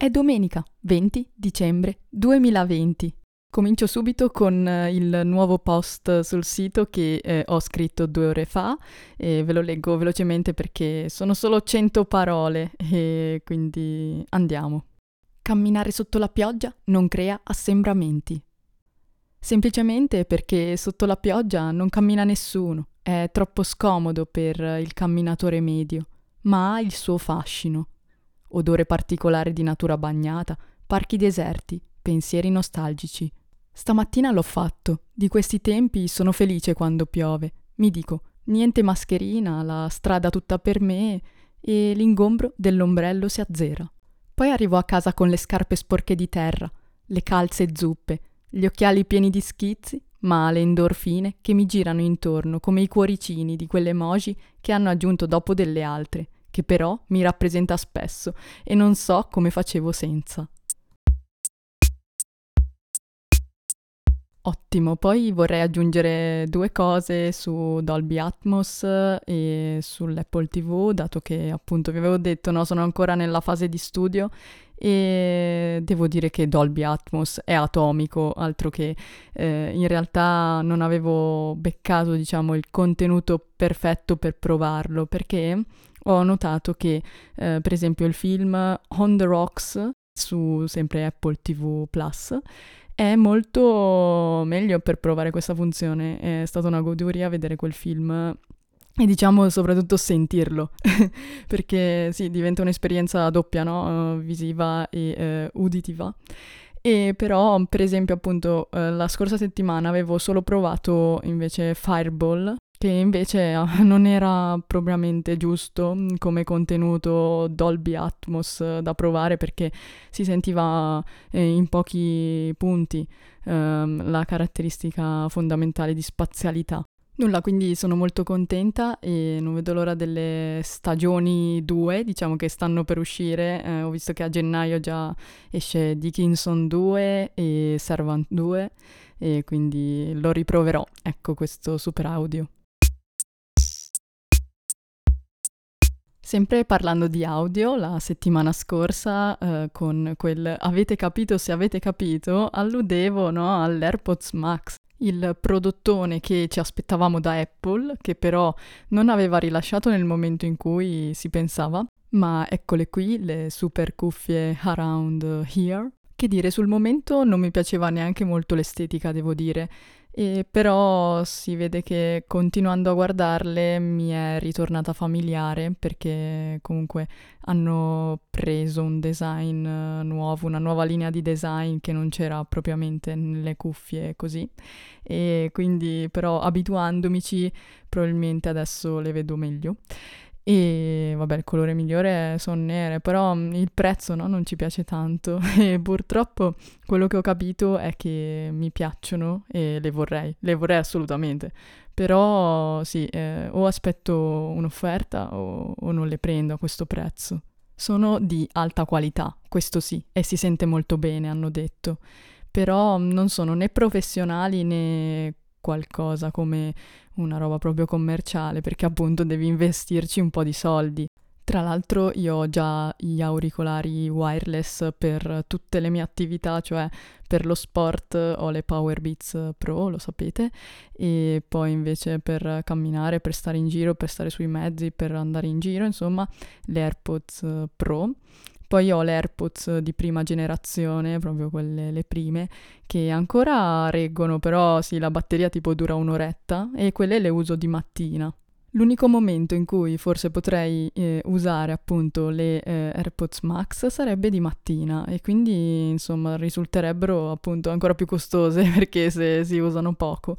È domenica 20 dicembre 2020. Comincio subito con eh, il nuovo post sul sito che eh, ho scritto due ore fa e ve lo leggo velocemente perché sono solo 100 parole e quindi andiamo. Camminare sotto la pioggia non crea assembramenti. Semplicemente perché sotto la pioggia non cammina nessuno, è troppo scomodo per il camminatore medio, ma ha il suo fascino. Odore particolare di natura bagnata, parchi deserti, pensieri nostalgici. Stamattina l'ho fatto. Di questi tempi sono felice quando piove. Mi dico, niente mascherina, la strada tutta per me e l'ingombro dell'ombrello si azzera. Poi arrivo a casa con le scarpe sporche di terra, le calze zuppe, gli occhiali pieni di schizzi, ma le endorfine che mi girano intorno come i cuoricini di quelle emoji che hanno aggiunto dopo delle altre, che però mi rappresenta spesso e non so come facevo senza. Ottimo, poi vorrei aggiungere due cose su Dolby Atmos e sull'Apple TV, dato che appunto vi avevo detto, no, sono ancora nella fase di studio e devo dire che Dolby Atmos è atomico, altro che eh, in realtà non avevo beccato, diciamo, il contenuto perfetto per provarlo, perché ho notato che eh, per esempio il film On the Rocks su sempre Apple TV Plus è molto meglio per provare questa funzione. È stata una goduria vedere quel film e diciamo soprattutto sentirlo, perché sì, diventa un'esperienza doppia, no? Uh, visiva e uh, uditiva. E però, per esempio, appunto, uh, la scorsa settimana avevo solo provato invece Fireball, che invece ah, non era propriamente giusto mm, come contenuto Dolby Atmos da provare perché si sentiva eh, in pochi punti ehm, la caratteristica fondamentale di spazialità. Nulla, quindi sono molto contenta e non vedo l'ora delle stagioni 2, diciamo che stanno per uscire. Eh, ho visto che a gennaio già esce Dickinson 2 e Servant 2 e quindi lo riproverò, ecco questo super audio. Sempre parlando di audio, la settimana scorsa eh, con quel avete capito se avete capito, alludevo no, all'AirPods Max, il prodottone che ci aspettavamo da Apple, che però non aveva rilasciato nel momento in cui si pensava. Ma eccole qui, le super cuffie Around Here. Che dire, sul momento non mi piaceva neanche molto l'estetica, devo dire. E però si vede che continuando a guardarle mi è ritornata familiare perché comunque hanno preso un design nuovo, una nuova linea di design che non c'era propriamente nelle cuffie così e quindi però abituandomici probabilmente adesso le vedo meglio. E vabbè, il colore migliore sono nere, però mm, il prezzo no, non ci piace tanto e purtroppo quello che ho capito è che mi piacciono e le vorrei, le vorrei assolutamente. Però sì, eh, o aspetto un'offerta o, o non le prendo a questo prezzo. Sono di alta qualità, questo sì, e si sente molto bene, hanno detto. Però mm, non sono né professionali né qualcosa come una roba proprio commerciale, perché appunto devi investirci un po' di soldi. Tra l'altro io ho già gli auricolari wireless per tutte le mie attività, cioè per lo sport ho le Power Beats Pro, lo sapete, e poi invece per camminare, per stare in giro, per stare sui mezzi, per andare in giro, insomma, le AirPods Pro. Poi ho le AirPods di prima generazione, proprio quelle le prime, che ancora reggono, però sì, la batteria tipo dura un'oretta e quelle le uso di mattina. L'unico momento in cui forse potrei eh, usare appunto le eh, AirPods Max sarebbe di mattina e quindi insomma risulterebbero appunto ancora più costose perché se si usano poco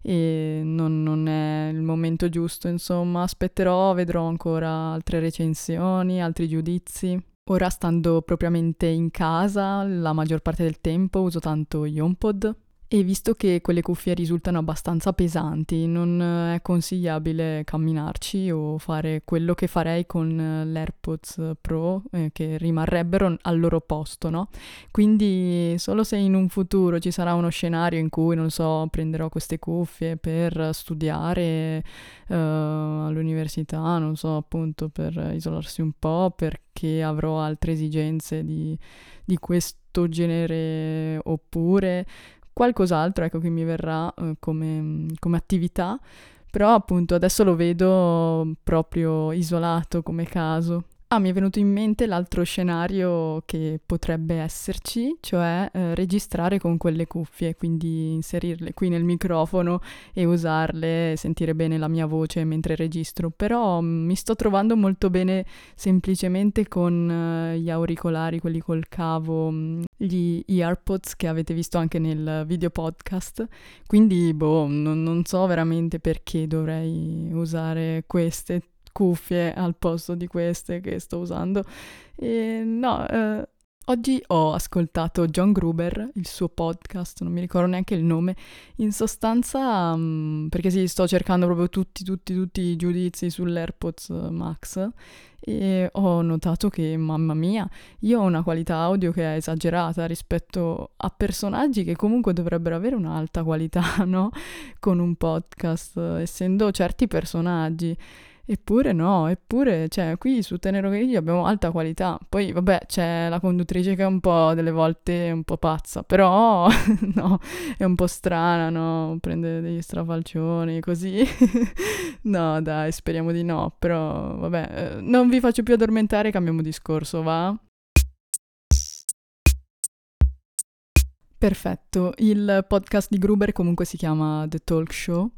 e non, non, è il momento giusto insomma aspetterò, vedrò ancora altre recensioni, altri giudizi. Ora stando propriamente in casa, la maggior parte del tempo uso tanto HomePod e visto che quelle cuffie risultano abbastanza pesanti, non è consigliabile camminarci o fare quello che farei con l'AirPods Pro, eh, che rimarrebbero al loro posto, no? Quindi solo se in un futuro ci sarà uno scenario in cui, non so, prenderò queste cuffie per studiare uh, all'università, non so, appunto, per isolarsi un po', perché avrò altre esigenze di, di questo genere oppure qualcos'altro ecco, che mi verrà eh, come, come attività, però appunto adesso lo vedo proprio isolato come caso. Ah, mi è venuto in mente l'altro scenario che potrebbe esserci, cioè eh, registrare con quelle cuffie, quindi inserirle qui nel microfono e usarle, sentire bene la mia voce mentre registro. Però mm, mi sto trovando molto bene semplicemente con eh, gli auricolari, quelli col cavo, mm, gli AirPods che avete visto anche nel video podcast. Quindi, boh, non, non so veramente perché dovrei usare queste cuffie al posto di queste che sto usando. E no, eh, oggi ho ascoltato John Gruber, il suo podcast, non mi ricordo neanche il nome, in sostanza, um, perché sì, sto cercando proprio tutti, tutti, tutti i giudizi sull'AirPods Max e ho notato che, mamma mia, io ho una qualità audio che è esagerata rispetto a personaggi che comunque dovrebbero avere un'alta qualità, no? Con un podcast, essendo certi personaggi. Eppure no, eppure, cioè, qui su Tenero Grigio abbiamo alta qualità. Poi, vabbè, c'è la conduttrice che è un po' delle volte un po' pazza, però no, è un po' strana, no? Prende degli strafalcioni, così. no, dai, speriamo di no, però, vabbè, eh, non vi faccio più addormentare, cambiamo discorso, va? Perfetto, il podcast di Gruber comunque si chiama The Talk Show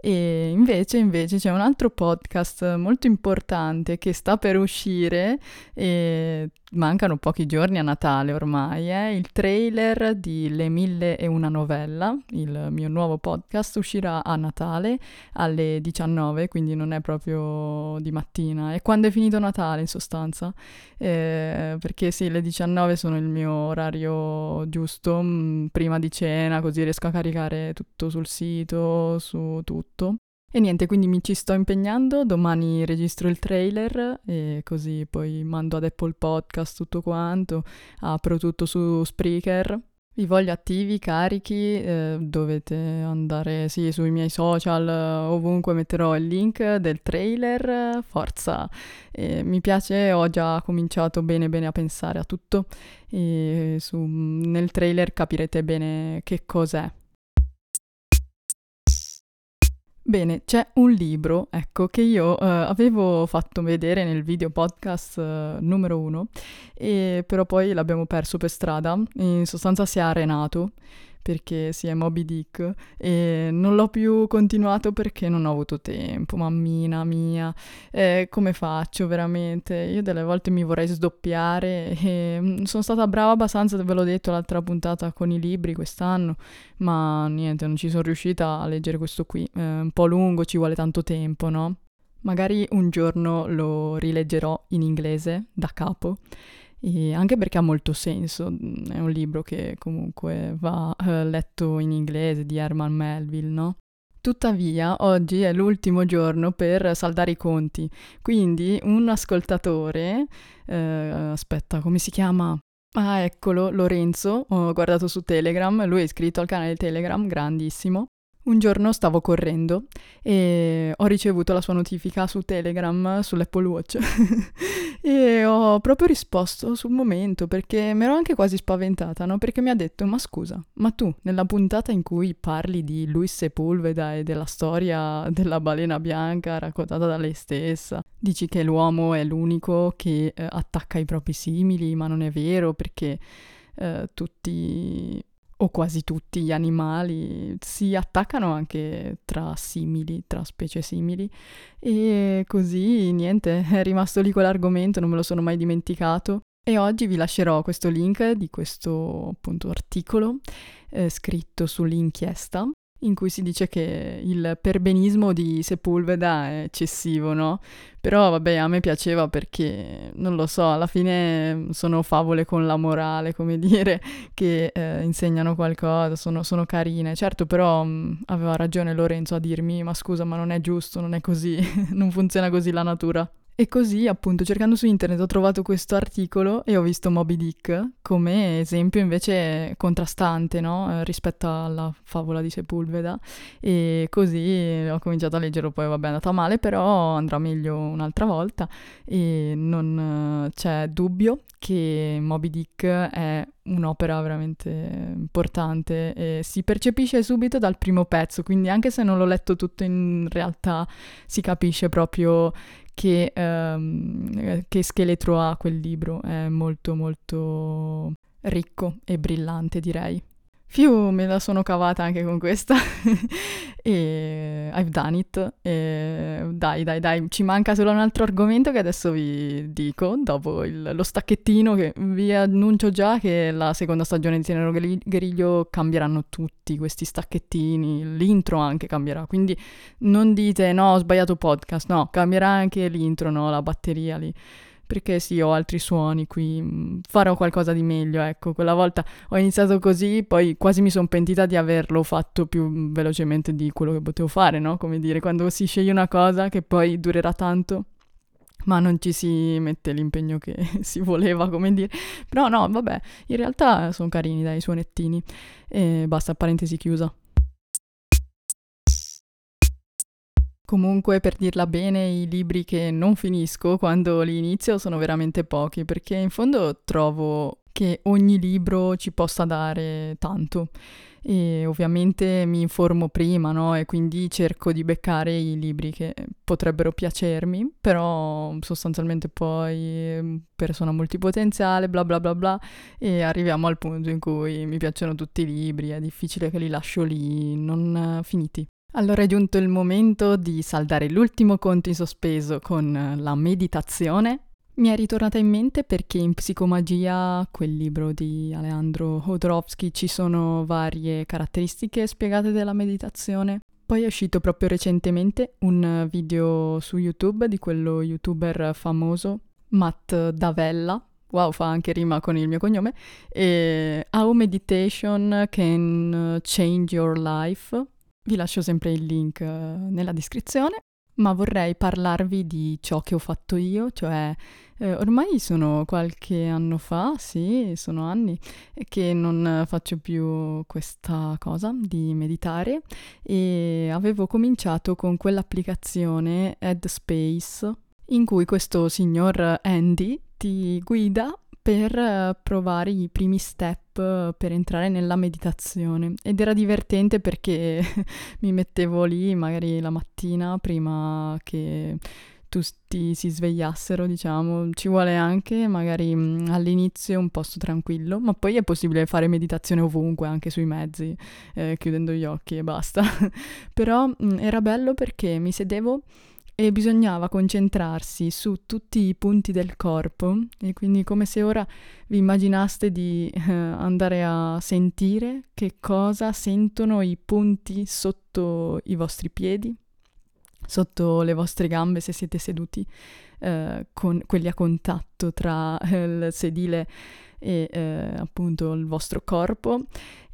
e invece, invece c'è un altro podcast molto importante che sta per uscire e mancano pochi giorni a Natale ormai, eh? il trailer di Le mille e una novella, il mio nuovo podcast, uscirà a Natale alle 19, quindi non è proprio di mattina, è quando è finito Natale in sostanza, eh, perché sì, le 19 sono il mio orario giusto, mh, mm, prima di cena, così riesco a caricare tutto sul sito, su tutto. E niente, quindi mi ci sto impegnando, domani registro il trailer e così poi mando ad Apple Podcast tutto quanto, apro tutto su Spreaker. Vi voglio attivi, carichi, eh, dovete andare sì, sui miei social, ovunque metterò il link del trailer, forza. Eh, mi piace, ho già cominciato bene bene a pensare a tutto e su, nel trailer capirete bene che cos'è. Bene, c'è un libro, ecco, che io eh, avevo fatto vedere nel video podcast eh, numero uno, e però poi l'abbiamo perso per strada, in sostanza si è arenato perché si è Moby Dick e non l'ho più continuato perché non ho avuto tempo, mammina mia, eh, come faccio veramente? Io delle volte mi vorrei sdoppiare e mm, sono stata brava abbastanza, ve l'ho detto l'altra puntata con i libri quest'anno, ma niente, non ci sono riuscita a leggere questo qui, è un po' lungo, ci vuole tanto tempo, no? Magari un giorno lo rileggerò in inglese da capo e anche perché ha molto senso, mm, è un libro che comunque va eh, letto in inglese di Herman Melville, no? Tuttavia, oggi è l'ultimo giorno per saldare i conti, quindi un ascoltatore, eh, aspetta, come si chiama? Ah, eccolo, Lorenzo, ho guardato su Telegram, lui è iscritto al canale Telegram, grandissimo. Un giorno stavo correndo e ho ricevuto la sua notifica su Telegram sull'Apple Watch e ho proprio risposto sul momento perché mi ero anche quasi spaventata, no? Perché mi ha detto: Ma scusa, ma tu nella puntata in cui parli di Luis Sepulveda e della storia della balena bianca raccontata da lei stessa, dici che l'uomo è l'unico che eh, attacca i propri simili, ma non è vero perché. Uh, tutti o quasi tutti gli animali si attaccano anche tra simili, tra specie simili. E così niente, è rimasto lì quell'argomento, non me lo sono mai dimenticato. E oggi vi lascerò questo link di questo appunto articolo eh, scritto sull'inchiesta in cui si dice che il perbenismo di Sepulveda è eccessivo, no? Però vabbè, a me piaceva perché, non lo so, alla fine sono favole con la morale, come dire, che eh, insegnano qualcosa, sono, sono, carine. Certo, però mh, aveva ragione Lorenzo a dirmi, ma scusa, ma non è giusto, non è così, non funziona così la natura. E così, appunto, cercando su internet ho trovato questo articolo e ho visto Moby Dick come esempio invece contrastante, no? Eh, rispetto alla favola di Sepulveda. E così ho cominciato a leggerlo, poi vabbè è andata male, però andrà meglio un'altra volta e non eh, c'è dubbio che Moby Dick è un'opera veramente importante e si percepisce subito dal primo pezzo, quindi anche se non l'ho letto tutto in realtà si capisce proprio che, um, che scheletro ha quel libro, è molto molto ricco e brillante direi. Fiu, me la sono cavata anche con questa. e I've done it. E dai, dai, dai, ci manca solo un altro argomento che adesso vi dico, dopo il, lo stacchettino che vi annuncio già che la seconda stagione di Tenero Guerriglio cambieranno tutti questi stacchettini, l'intro anche cambierà, quindi non dite no, ho sbagliato podcast, no, cambierà anche l'intro, no, la batteria lì perché sì, ho altri suoni qui, mm, farò qualcosa di meglio, ecco. Quella volta ho iniziato così, poi quasi mi sono pentita di averlo fatto più velocemente di quello che potevo fare, no? Come dire, quando si sceglie una cosa che poi durerà tanto, ma non ci si mette l'impegno che si voleva, come dire. Però no, vabbè, in realtà sono carini dai suonettini. E basta, parentesi chiusa. Comunque, per dirla bene, i libri che non finisco quando li inizio sono veramente pochi, perché in fondo trovo che ogni libro ci possa dare tanto. E ovviamente mi informo prima, no? E quindi cerco di beccare i libri che potrebbero piacermi, però sostanzialmente poi mm, persona multipotenziale, bla bla bla bla, e arriviamo al punto in cui mi piacciono tutti i libri, è difficile che li lascio lì non finiti. Allora è giunto il momento di saldare l'ultimo conto in sospeso con la meditazione. Mi è ritornata in mente perché in Psicomagia, quel libro di Alejandro Hodorowski, ci sono varie caratteristiche spiegate della meditazione. Poi è uscito proprio recentemente un video su YouTube di quello youtuber famoso, Matt Davella, wow, fa anche rima con il mio cognome, e How Meditation Can Change Your Life, vi lascio sempre il link eh, nella descrizione, ma vorrei parlarvi di ciò che ho fatto io, cioè eh, ormai sono qualche anno fa, sì, sono anni, che non faccio più questa cosa di meditare e avevo cominciato con quell'applicazione Headspace in cui questo signor Andy ti guida per eh, provare i primi step eh, per entrare nella meditazione ed era divertente perché mi mettevo lì magari la mattina prima che tutti si svegliassero, diciamo, ci vuole anche magari mm, all'inizio un posto tranquillo, ma poi è possibile fare meditazione ovunque, anche sui mezzi, eh, chiudendo gli occhi e basta. Però mh, mm, era bello perché mi sedevo e bisognava concentrarsi su tutti i punti del corpo e quindi come se ora vi immaginaste di eh, andare a sentire che cosa sentono i punti sotto i vostri piedi, sotto le vostre gambe se siete seduti, eh, con quelli a contatto tra eh, il sedile e eh, appunto il vostro corpo.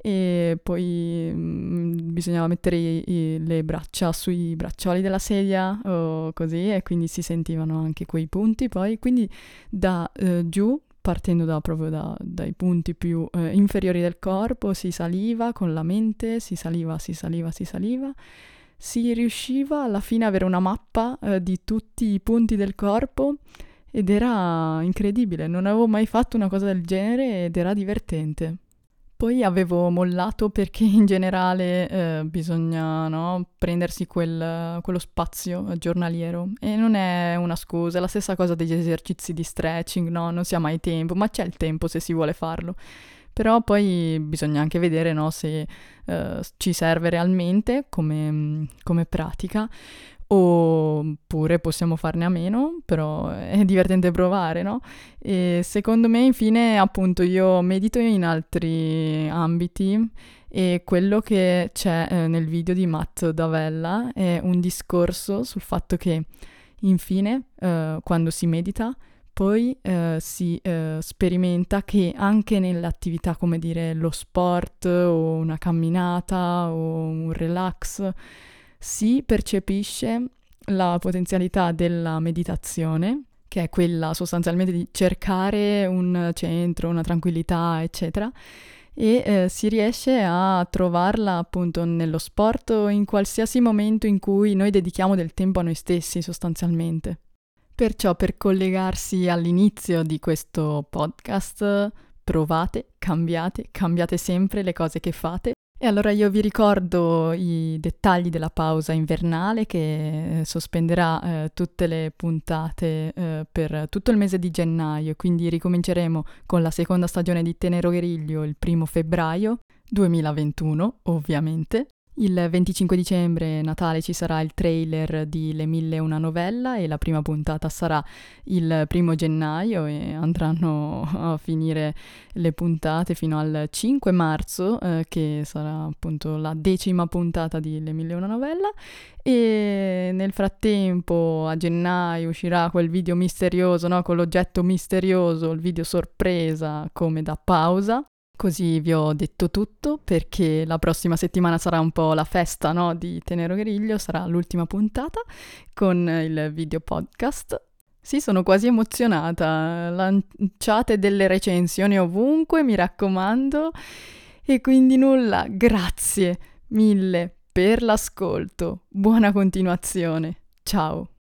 E poi mh, mm, bisognava mettere i, i, le braccia sui braccioli della sedia o così e quindi si sentivano anche quei punti poi. Quindi da eh, giù partendo da, proprio da, dai punti più eh, inferiori del corpo si saliva con la mente si saliva si saliva si saliva. Si riusciva alla fine ad avere una mappa eh, di tutti i punti del corpo ed era incredibile non avevo mai fatto una cosa del genere ed era divertente poi avevo mollato perché in generale eh, bisogna no, prendersi quel, quello spazio giornaliero e non è una scusa, è la stessa cosa degli esercizi di stretching, no? Non si ha mai tempo, ma c'è il tempo se si vuole farlo. Però poi bisogna anche vedere no, se eh, ci serve realmente come, come pratica oppure possiamo farne a meno, però è divertente provare, no? E secondo me, infine, appunto, io medito in altri ambiti e quello che c'è eh, nel video di Matt Davella è un discorso sul fatto che infine eh, quando si medita poi eh, si eh, sperimenta che anche nell'attività come dire lo sport o una camminata o un relax si percepisce la potenzialità della meditazione che è quella sostanzialmente di cercare un centro, una tranquillità, eccetera, e eh, si riesce a trovarla appunto nello sport o in qualsiasi momento in cui noi dedichiamo del tempo a noi stessi sostanzialmente. Perciò per collegarsi all'inizio di questo podcast, provate, cambiate, cambiate sempre le cose che fate e allora io vi ricordo i dettagli della pausa invernale che eh, sospenderà eh, tutte le puntate eh, per tutto il mese di gennaio, quindi ricominceremo con la seconda stagione di Tenero Gueriglio il primo febbraio 2021, ovviamente. Il 25 dicembre, Natale, ci sarà il trailer di Le Mille e una novella e la prima puntata sarà il primo gennaio e andranno a finire le puntate fino al 5 marzo, eh, che sarà appunto la decima puntata di Le Mille e una novella. E nel frattempo, a gennaio, uscirà quel video misterioso, no? Con l'oggetto misterioso, il video sorpresa come da pausa Così vi ho detto tutto perché la prossima settimana sarà un po' la festa no, di Tenero Griglio, sarà l'ultima puntata con il video podcast. Sì, sono quasi emozionata, lanciate delle recensioni ovunque, mi raccomando. E quindi nulla, grazie mille per l'ascolto, buona continuazione, ciao!